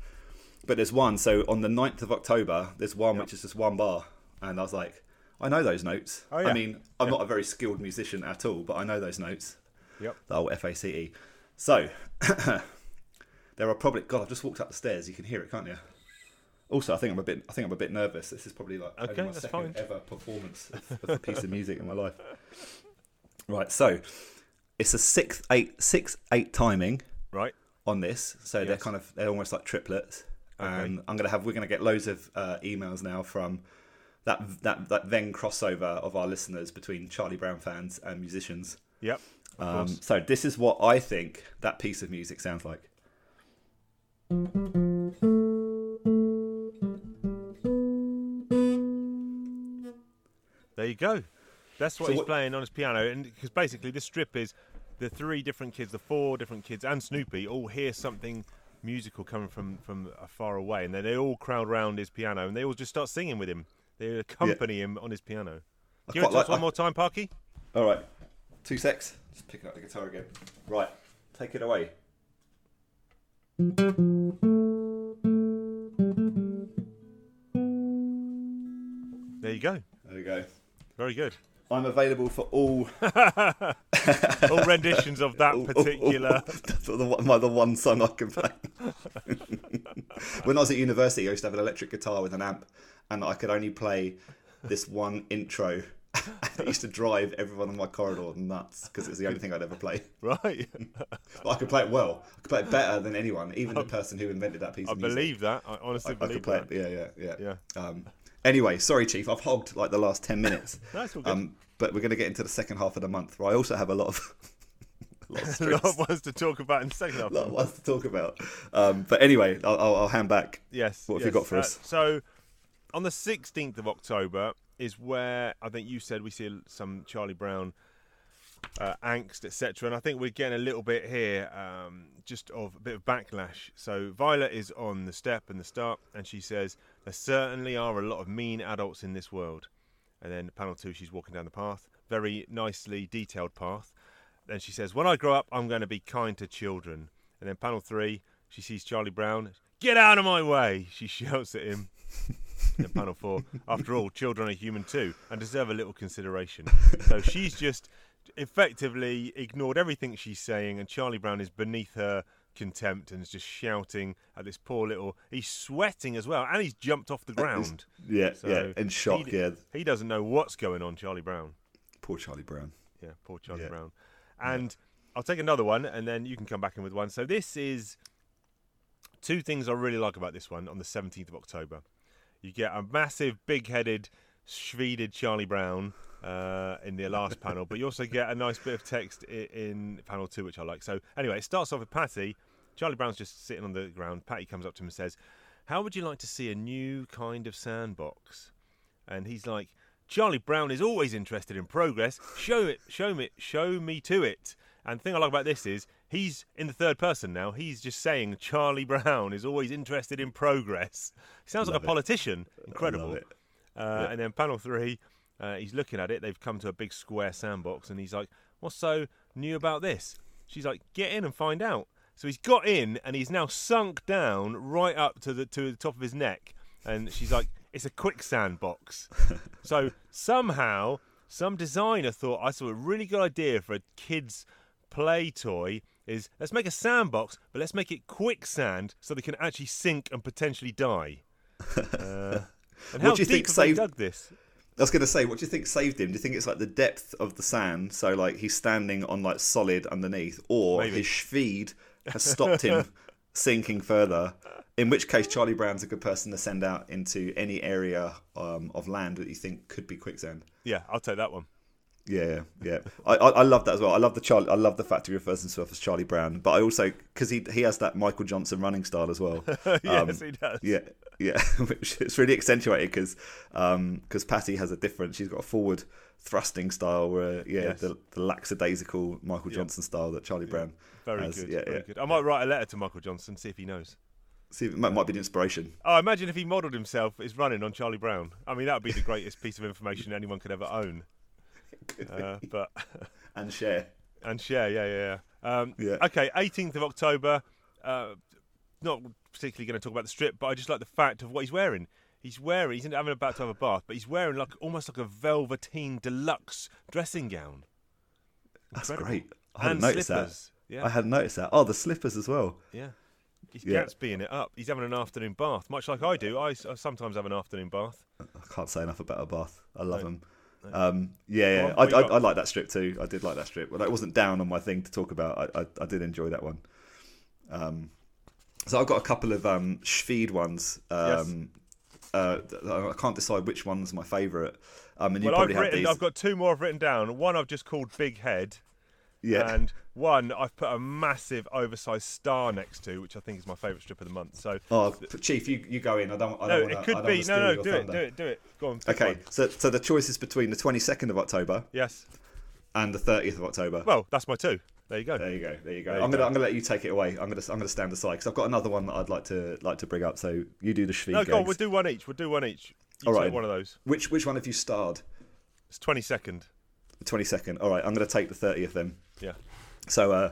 But there's one. So on the 9th of October, there's one Yep. which is just one bar, and I was like, I know those notes. Oh, yeah. I mean, I'm not a very skilled musician at all, but I know those notes. Yep. The old F A C E. So there are probably God. I've just walked up the stairs. You can hear it, can't you? Also, I think I'm a bit. I think I'm a bit nervous. This is probably like Okay, my second fine. ever performance of, of a piece of music in my life. Right. So it's a six eight six eight timing Right. on this. So they're kind of they're almost like triplets. Okay. I'm gonna have we're gonna get loads of uh, emails now from that that that then crossover of our listeners between Charlie Brown fans and musicians. Yep. Um, so this is what I think that piece of music sounds like. There you go. That's what So he's what- playing on his piano, and because basically this strip is the three different kids, the four different kids, and Snoopy all hear something musical coming from from far away, and then they all crowd round his piano, and they all just start singing with him. They accompany him on his piano. I Give it to us like- one I- more time, Parky. All right, two secs. Just picking up the guitar again. Right, take it away. There you go. There you go. Very good. I'm available for all All renditions of that all- all- particular. the, my, the one song I can play. when I was at university, I used to have an electric guitar with an amp, and I could only play this one intro. I used to drive everyone in my corridor nuts because it's the only thing I'd ever play. Right. But I could play it well. I could play it better than anyone, even the person who invented that piece I of music. I believe that. I honestly I, I could play that. it. Yeah, yeah, yeah. Yeah. Um, anyway, sorry, Chief. I've hogged like the last ten minutes. That's all good. Um, but we're going to get into the second half of the month. Where I also have a lot of, a lot of, a lot of ones to talk about in the second half. a lot of ones to talk about. Um, but anyway, I'll, I'll, I'll hand back. Yes. What have you got for Uh, us? So, on the 16th of October is where I think you said we see some Charlie Brown uh, angst, etc. And I think we're getting a little bit here, um, just of a bit of backlash. So, Violet is on the step and the start, and she says, There certainly are a lot of mean adults in this world. And then panel two, she's walking down the path, very nicely detailed path. Then she says, When I grow up, I'm going to be kind to children. And then panel three, she sees Charlie Brown. Get out of my way! She shouts at him. and panel four, after all, children are human too and deserve a little consideration. So she's just effectively ignored everything she's saying, and Charlie Brown is beneath her contempt and is just shouting at this poor little. He's sweating as well, and he's jumped off the ground. Yeah, So yeah. In shock. he- yeah. He doesn't know what's going on, Charlie Brown. Poor Charlie Brown. Yeah, poor Charlie Yeah. Brown. And I'll take another one, and then you can come back in with one. So this is two things I really like about this one on the 17th of October. You get a massive, big-headed, schveded Charlie Brown uh, in the last panel, but you also get a nice bit of text in, in panel two, which I like. So anyway, it starts off with Patty. Charlie Brown's just sitting on the ground. Patty comes up to him and says, "How would you like to see a new kind of sandbox?" And he's like, "Charlie Brown is always interested in progress. Show it, show me, show me to it." And the thing I like about this is he's in the third person now. He's just saying Charlie Brown is always interested in progress. He sounds Love like a it. politician. Incredible. it. Uh, And then panel three, uh, he's looking at it. They've come to a big square sandbox, and he's like, "What's so new about this?" She's like, "Get in and find out." So he's got in, and he's now sunk down right up to the to the top of his neck. And she's like, "It's a quicksand box." so somehow, some designer thought I saw a really good idea for a kid's play toy. Is let's make a sandbox, but let's make it quicksand so they can actually sink and potentially die. Uh, and how What do you deep think have they saved- dug this? I was going to say, what do you think saved him? Do you think it's like the depth of the sand, so like he's standing on like solid underneath, or Maybe. his speed has stopped him sinking further? In which case, Charlie Brown's a good person to send out into any area um, of land that you think could be quicksand. Yeah, I'll take that one. Yeah, yeah. I, I, I love that as well. I love the Charlie. I love the fact he refers himself as Charlie Brown, but I also because he he has that Michael Johnson running style as well. yes, he does. Um, Yeah, yeah, which it's really accentuated because because Patty has a different. She's got a forward thrusting style, where yeah, Yes. the, the lackadaisical Michael Johnson style that Charlie Brown Very has. good. Yeah, very yeah. good. I might write a letter to Michael Johnson, see if he knows. See, it might, might be an inspiration. Oh, imagine if he modelled himself as running on Charlie Brown. I mean, that would be the greatest piece of information anyone could ever own. Uh, but And share. and share, yeah, yeah, yeah. Um, Yeah. Okay, 18th of October. Uh, not particularly going to talk about the strip, but I just like the fact of what he's wearing. He's wearing. He's not having about to have a bath, but he's wearing like almost like a velveteen deluxe dressing gown. That's Incredible. great. I hadn't and noticed slippers. that. Yeah. I hadn't noticed that. Oh, the slippers as well. Yeah. He's Yeah. Gatsbying it up. He's having an afternoon bath, much like I do. I, I sometimes have an afternoon bath. I can't say enough about a bath. I love No. them. Um, yeah, yeah. I, I. I like that strip too. I did like that strip. Well, that wasn't down on my thing to talk about. I, I, I did enjoy that one. Um, so I've got a couple of um, Schfeed ones. Um, uh, I can't decide which one's my favourite. Um, and you well, I've have written. these. I've got two more I've written down. One I've just called Big Head, yeah, and one I've put a massive oversized star next to, which I think is my favourite strip of the month. So oh, Chief, you, you go in. I don't. I no, don't it wanna, I could don't be no, no. Do it, do it, do it. Go on. Okay, one. so so the choice is between the 22nd of October Yes. and the 30th of October. Well, that's my two. There you go. There you go. There you go. There I'm gonna go. I'm gonna let you take it away. I'm gonna I'm gonna stand aside because I've got another one that I'd like to like to bring up. So you do the Schwieg no, go on. We'll do one each. We'll do one each. You All right. one of those. Which which one have you starred? It's twenty second. The 22nd. All right. I'm gonna take the 30th then. Yeah. So uh,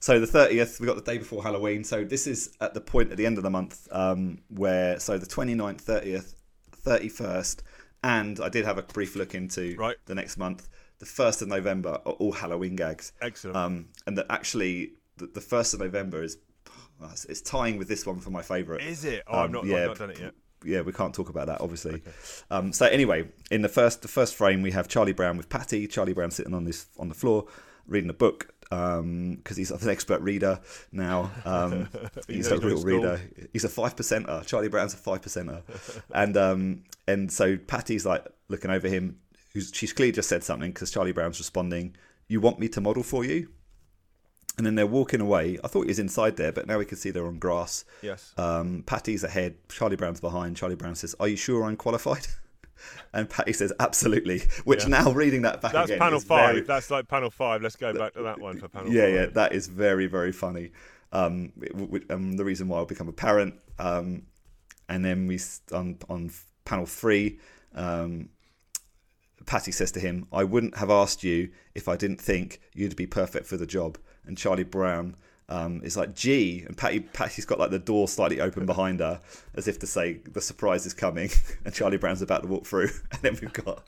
so the 30th we got the day before Halloween. So this is at the point at the end of the month um, where so the 29th, 30th, 31st, and I did have a brief look into Right. the next month. The first of November are all Halloween gags. Excellent. Um, and that actually the, the first of November is it's, it's tying with this one for my favourite. is it? Oh, I've um, not, yeah, I've not done it yet. yeah, we can't talk about that, obviously. Um, so anyway, in the first the first frame, we have Charlie Brown with Patty. Charlie Brown sitting on this on the floor reading a book because he's an expert reader now. Um, he's a real reader. He's a five percenter. Charlie Brown's a five percenter, and um, and so Patty's like looking over him. Who's she's clearly just said something because Charlie Brown's responding. You want me to model for you? And then they're walking away. I thought he was inside there, but now we can see they're on grass. Yes. Um, Patty's ahead. Charlie Brown's behind. Charlie Brown says, "Are you sure I'm qualified?" And Patty says, "Absolutely." Which Yeah. now reading that back That's again, panel five. very- That's like panel five. Let's go back to that one for panel yeah, five. yeah, that is very, very funny. Um, um, the reason why I'll become a parent, um, and then we on on panel three, um, Patty says to him, "I wouldn't have asked you if I didn't think you'd be perfect for the job." And Charlie Brown um, is like, "Gee," and Patty Patty's got like the door slightly open behind her, as if to say the surprise is coming, and Charlie Brown's about to walk through, and then we've got.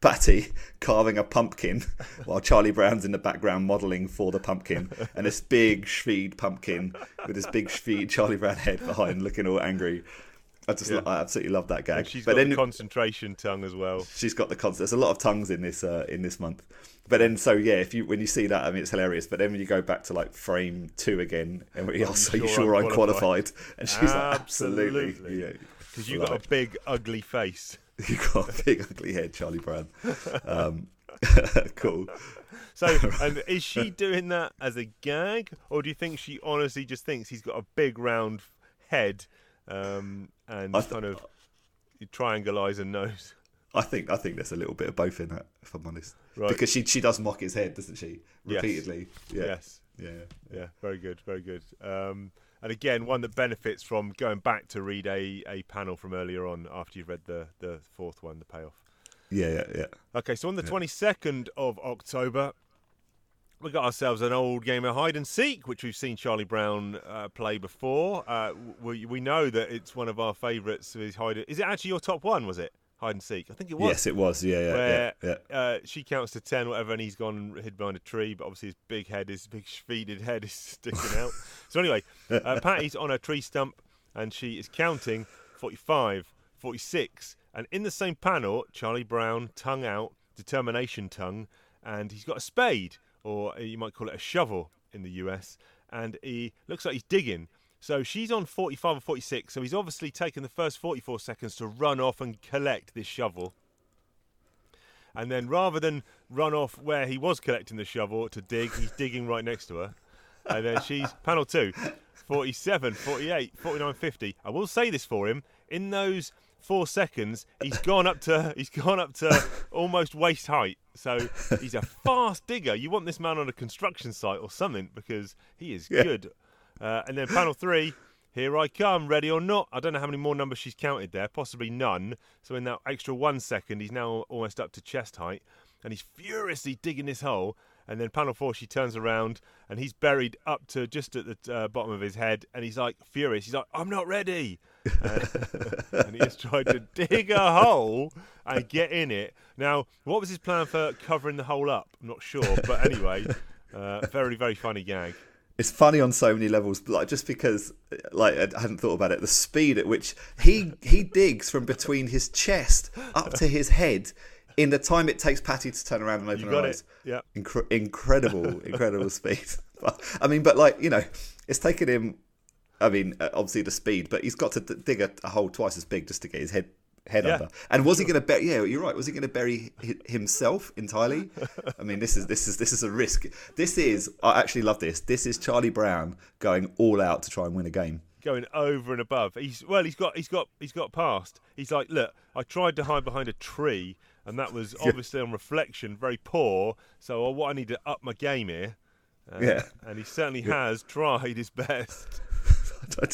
Patty carving a pumpkin while Charlie Brown's in the background modelling for the pumpkin, and this big Schweed pumpkin with this big Schweed Charlie Brown head behind, looking all angry. I just, Yeah. I absolutely love that gag. And she's but got then the concentration tongue as well. she's got the concept. There's a lot of tongues in this uh, in this month. But then, so yeah, if you when you see that, I mean, it's hilarious. But then when you go back to like frame two again, and we also, you sure I'm qualified? And she's like, absolutely, Absolutely. yeah. Because you've got a big, ugly face. You got a big ugly head, Charlie Brown. Um, cool. So, and is she doing that as a gag, or do you think she honestly just thinks he's got a big round head um, and th- kind of triangle eyes and nose? I think I think there's a little bit of both in that, if I'm honest. Right. Because she she does mock his head, doesn't she? Yes. Repeatedly. Yeah. Yes. Yeah. Yeah, very good, very good. Um, and again, one that benefits from going back to read a, a panel from earlier on after you've read the, the fourth one, the payoff. Yeah, yeah, yeah. Okay, so on the 22nd of October, we got ourselves an old game of hide and seek, which we've seen Charlie Brown uh, play before. Uh, we, we know that it's one of our favourites. Is hide? Is it actually your top one? Was it hide and seek? I think it was. Yes, it was. Yeah, yeah, where yeah, yeah. Uh, she counts to ten, whatever, and he's gone and hid behind a tree. But obviously, his big head, his big schveeded head, is sticking out. so anyway, uh, Patty's on a tree stump, and she is counting 45, 46, and in the same panel, Charlie Brown, tongue out, determination tongue, and he's got a spade, or you might call it a shovel in the US, and he looks like he's digging. So she's on 45 or 46, so he's obviously taken the first 44 seconds to run off and collect this shovel. And then rather than run off where he was collecting the shovel to dig, he's digging right next to her. And then she's panel two, 47, 48, 49, 50. I will say this for him. In those four seconds, he's gone up to he's gone up to almost waist height. So he's a fast digger. You want this man on a construction site or something because he is Yeah. good. Uh, and then panel three, here I come, ready or not. I don't know how many more numbers she's counted there, possibly none. So in that extra one second, he's now almost up to chest height, and he's furiously digging this hole. And then panel four, she turns around, and he's buried up to just at the uh, bottom of his head, and he's like furious. He's like, "I'm not ready," uh, and he has tried to dig a hole and get in it. Now, what was his plan for covering the hole up? I'm not sure, but anyway, uh, very very funny gag. It's funny on so many levels, like just because, like I hadn't thought about it. The speed at which he he digs from between his chest up to his head, in the time it takes Patty to turn around and open her eyes. it. Yeah. Incre- incredible, incredible speed. But, I mean, but like you know, it's taken him. I mean, uh, obviously the speed, but he's got to d- dig a, a hole twice as big just to get his head head Yeah. under. And was he going to bury? Yeah, you're right. Was he going to bury himself entirely? I mean, this is this is this is a risk. This is. I actually love this. This is Charlie Brown going all out to try and win a game. going over and above. He's well, he's got he's got he's got past. He's like, look, I tried to hide behind a tree, and that was obviously on reflection very poor. So uh, what I need to up my game here. Uh, Yeah. and he certainly has tried his best. Can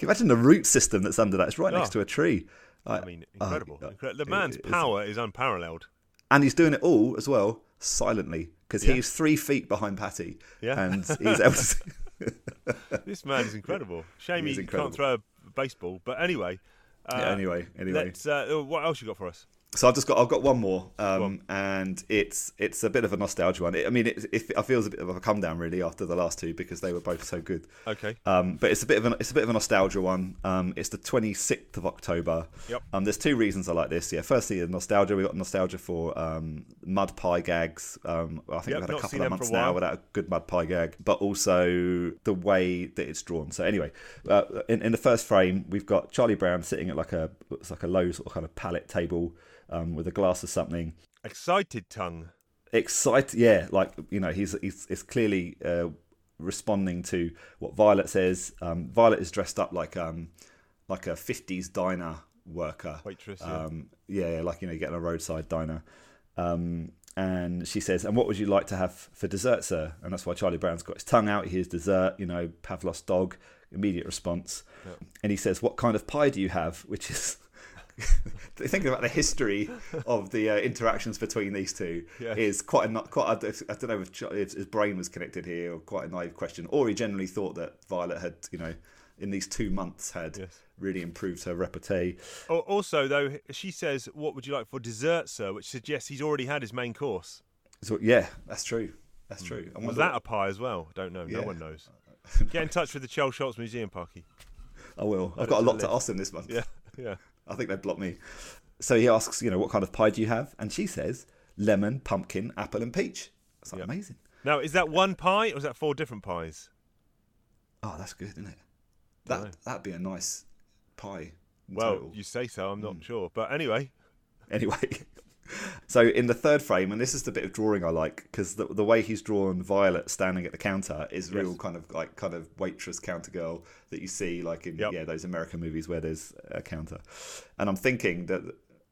you imagine the root system that's under that? It's right next Oh. to a tree. I mean, uh, incredible. uh, the it- man's it's- power is unparalleled. and he's doing it all as well silently because Yeah. he's three feet behind Patty. Yeah. and he's able to. see. This man is incredible. Shame He he, incredible. can't throw a baseball. But anyway, uh, Yeah, anyway, anyway. Uh, what else you got for us? So I've just got I've got one more, um, on. and it's it's a bit of a nostalgia one. It, I mean, it, it, it feels a bit of a come down really after the last two because they were both so good. Okay. Um, but it's a bit of an it's a bit of a nostalgia one. Um, it's the 26th of October. Yep. Um, there's two reasons I like this. Yeah, firstly, the nostalgia. We got nostalgia for um, mud pie gags. Um, I think Yep, we've had a couple of months now without a good mud pie gag, but also the way that it's drawn. So anyway, uh, in, in the first frame, we've got Charlie Brown sitting at like a looks like a low sort of kind of pallet table um, with a glass of something. Excited tongue. excited yeah like you know he's he's, he's clearly uh, responding to what violet says. Um, violet is dressed up like um like a 50s diner worker. Waitress, yeah. um yeah, yeah, like you know you get a roadside diner. Um and she says and what would you like to have for dessert sir? And that's why charlie brown's got his tongue out. Here's dessert you know pavlov's dog. Immediate response. And he says what kind of pie do you have? Which is thinking about the history of the uh, interactions between these two Yeah. is quite a not quite a, I don't know if, if his brain was connected here or quite a naive question or he generally thought that Violet had you know in these two months had Yes. really improved her repartee Also, though, she says, "What would you like for dessert, sir?" Which suggests he's already had his main course. so yeah that's true that's true I Was that a pie as well? Don't know. No one knows. Get in touch with the Charles Schulz Museum, Parky. I will I've got a lot to ask him this month Yeah, yeah. I think they'd block me so he asks you know what kind of pie do you have and she says lemon pumpkin apple and peach that's like Yep. amazing Now, is that one pie or is that four different pies? oh that's good isn't it that that'd be a nice pie Well, total. you say so. I'm not Hmm. sure, but anyway. anyway. So in the third frame, and this is the bit of drawing I like because the, the way he's drawn Violet standing at the counter is real Yes. kind of like kind of waitress counter girl that you see like in Yep. yeah those American movies where there's a counter. And I'm thinking that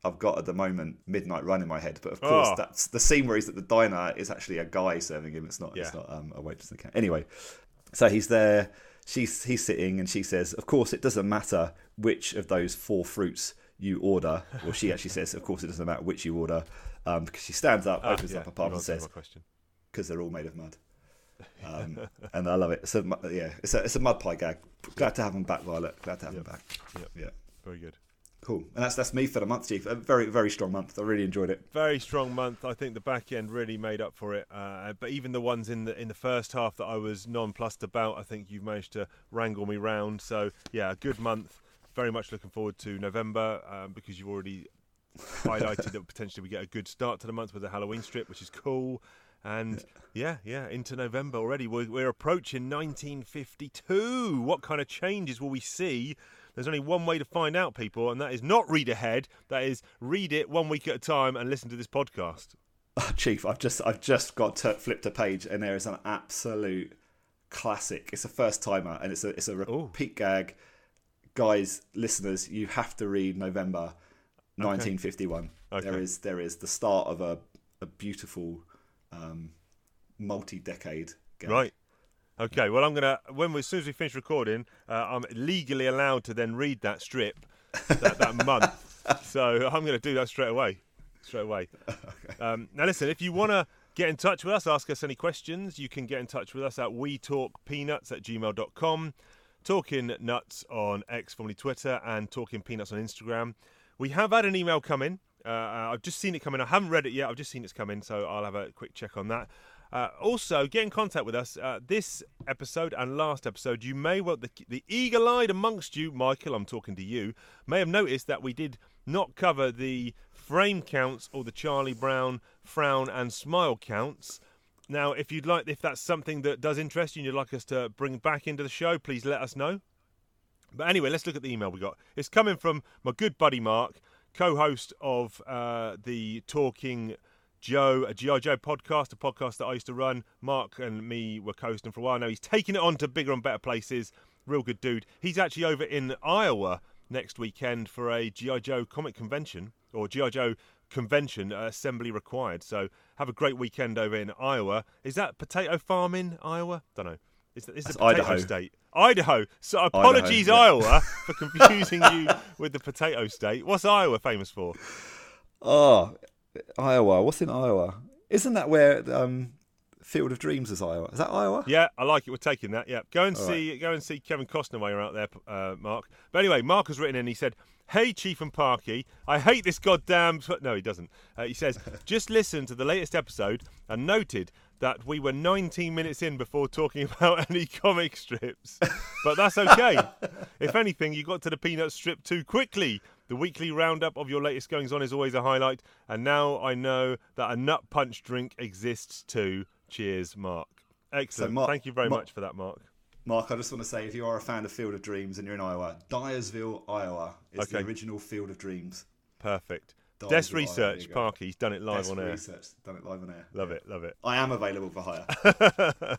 I've got at the moment Midnight Run in my head, but of course Oh. that's the scene where he's at the diner is actually a guy serving him. It's not. It's not um, a waitress. in the ca- Anyway, so he's there. She's he's sitting, and she says, "Of course, it doesn't matter which of those four fruits you order." Or she actually says, "Of course, it doesn't matter which you order," um, because she stands up, Ah, opens yeah, up a you've and says. "Because they're all made of mud." Um, and I love it. So yeah, it's a it's a mud pie gag. Glad to have him back, Violet. Glad to have him back. Yep. Yeah. Very good. Cool. And that's that's me for the month, Chief. A very very strong month. I really enjoyed it. Very strong month. I think the back end really made up for it. Uh, but even the ones in the in the first half that I was nonplussed about, I think you've managed to wrangle me round. So yeah, a good month. Very much looking forward to November um, because you've already highlighted that potentially we get a good start to the month with the Halloween strip, which is cool. And yeah, yeah, into November already. We're, we're approaching 1952. What kind of changes will we see? There's only one way to find out, people, and that is not read ahead. That is read it one week at a time and listen to this podcast. Oh, Chief, I've just I've just got to flipped a page and there is an absolute classic. It's a first timer and it's a it's a repeat gag. Guys, listeners, you have to read November 1951. Okay. There is there is the start of a a beautiful um, multi-decade gag. Right. Okay. Well, I'm gonna when we, as soon as we finish recording, uh, I'm legally allowed to then read that strip that, that month. So I'm gonna do that straight away. Straight away. Um, now, listen. If you want to get in touch with us, ask us any questions. You can get in touch with us at we talk peanuts at gmail.com, talking nuts on X, formerly Twitter, and talking peanuts on Instagram. We have had an email come in. Uh, uh, I've just seen it come in. I haven't read it yet. I've just seen it's come in, so I'll have a quick check on that. Uh, also, get in contact with us. Uh, this episode and last episode, you may well, the, the eagle eyed amongst you, Michael, I'm talking to you, may have noticed that we did not cover the frame counts or the Charlie Brown frown and smile counts. Now, if you'd like, if that's something that does interest you and you'd like us to bring back into the show, please let us know. But anyway, let's look at the email we got. It's coming from my good buddy Mark, co-host of uh, the Talking Joe, a GI Joe podcast, a podcast that I used to run. Mark and me were co-hosting for a while now. He's taking it on to bigger and better places. Real good dude. He's actually over in Iowa next weekend for a GI Joe comic convention or GI Joe convention uh, assembly required. So have a great weekend over in Iowa. Is that potato farm in Iowa? Don't know. Is it's That's a potato Idaho. state. Idaho. So apologies, yeah. Iowa, for confusing you with the potato state. What's Iowa famous for? Oh, Iowa. What's in Iowa? Isn't that where um, Field of Dreams is Iowa? Is that Iowa? Yeah, I like it. We're taking that. Yeah, go and All see go and see Kevin Costner while you're out there, uh, Mark. But anyway, Mark has written in. He said, "Hey, Chief and Parky, I hate this goddamn." No, he doesn't. Uh, he says, "Just listen to the latest episode and noted." That we were 19 minutes in before talking about any comic strips. But that's okay. if anything, you got to the peanut strip too quickly. The weekly roundup of your latest goings on is always a highlight. And now I know that a nut punch drink exists too. Cheers, Mark. Excellent. So Mark- Thank you very Mark- much for that, Mark. Mark, I just want to say, if you are a fan of Field of Dreams and you're in Iowa, Dyersville, Iowa is the original Field of Dreams. Perfect. Dyersville, Des research. Parky. He's done it live Best on air. research, done it live on air. Love it, love it. I am available for hire.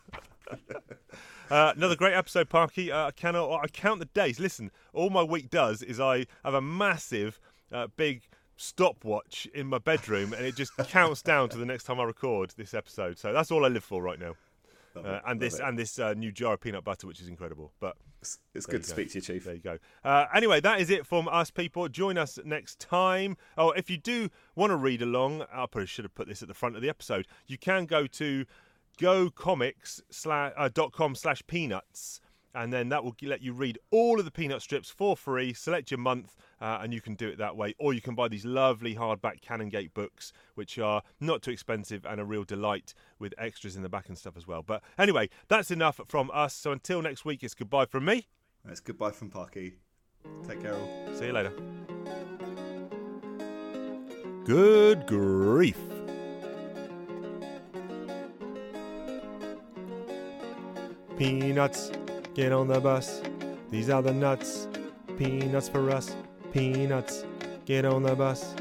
Uh, another great episode, Parky. Uh, I cannot. I count the days. Listen, all my week does is I have a massive, uh, big stopwatch in my bedroom, and it just counts down to the next time I record this episode. So that's all I live for right now. Uh, and this and this uh, new jar of peanut butter, which is incredible. But It's, it's good to go. speak to you, Chief. There you go. Uh, anyway, that is it from us, people. Join us next time. Oh, if you do want to read along, I probably should have put this at the front of the episode. You can go to gocomics slash, uh, dot com slash peanuts. And then that will let you read all of the peanut strips for free. Select your month, uh, and you can do it that way. Or you can buy these lovely hardback Canongate books, which are not too expensive and a real delight with extras in the back and stuff as well. But anyway, that's enough from us. So until next week, it's goodbye from me. It's goodbye from Parky. Take care, all. See you later. Good grief. Peanuts, get on the bus. These are the nuts. Peanuts for us. Peanuts, get on the bus.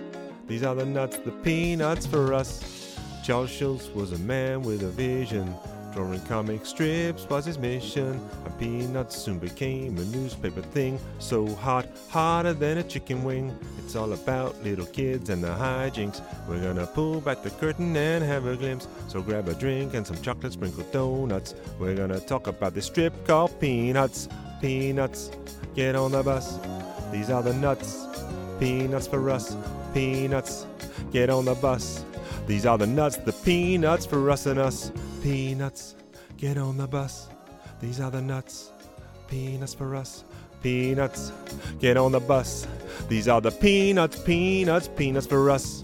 These are the nuts, the peanuts for us. Charles Schulz was a man with a vision. Drawing comic strips was his mission, and Peanuts soon became a newspaper thing. So hot, hotter than a chicken wing. It's all about little kids and the hijinks. We're gonna pull back the curtain and have a glimpse. So grab a drink and some chocolate sprinkled donuts. We're gonna talk about this strip called Peanuts. Peanuts, get on the bus. These are the nuts. Peanuts for us. Peanuts, get on the bus. These are the nuts, the peanuts for us and us. Peanuts, get on the bus. These are the nuts, peanuts for us. Peanuts, get on the bus. These are the peanuts, peanuts, peanuts for us.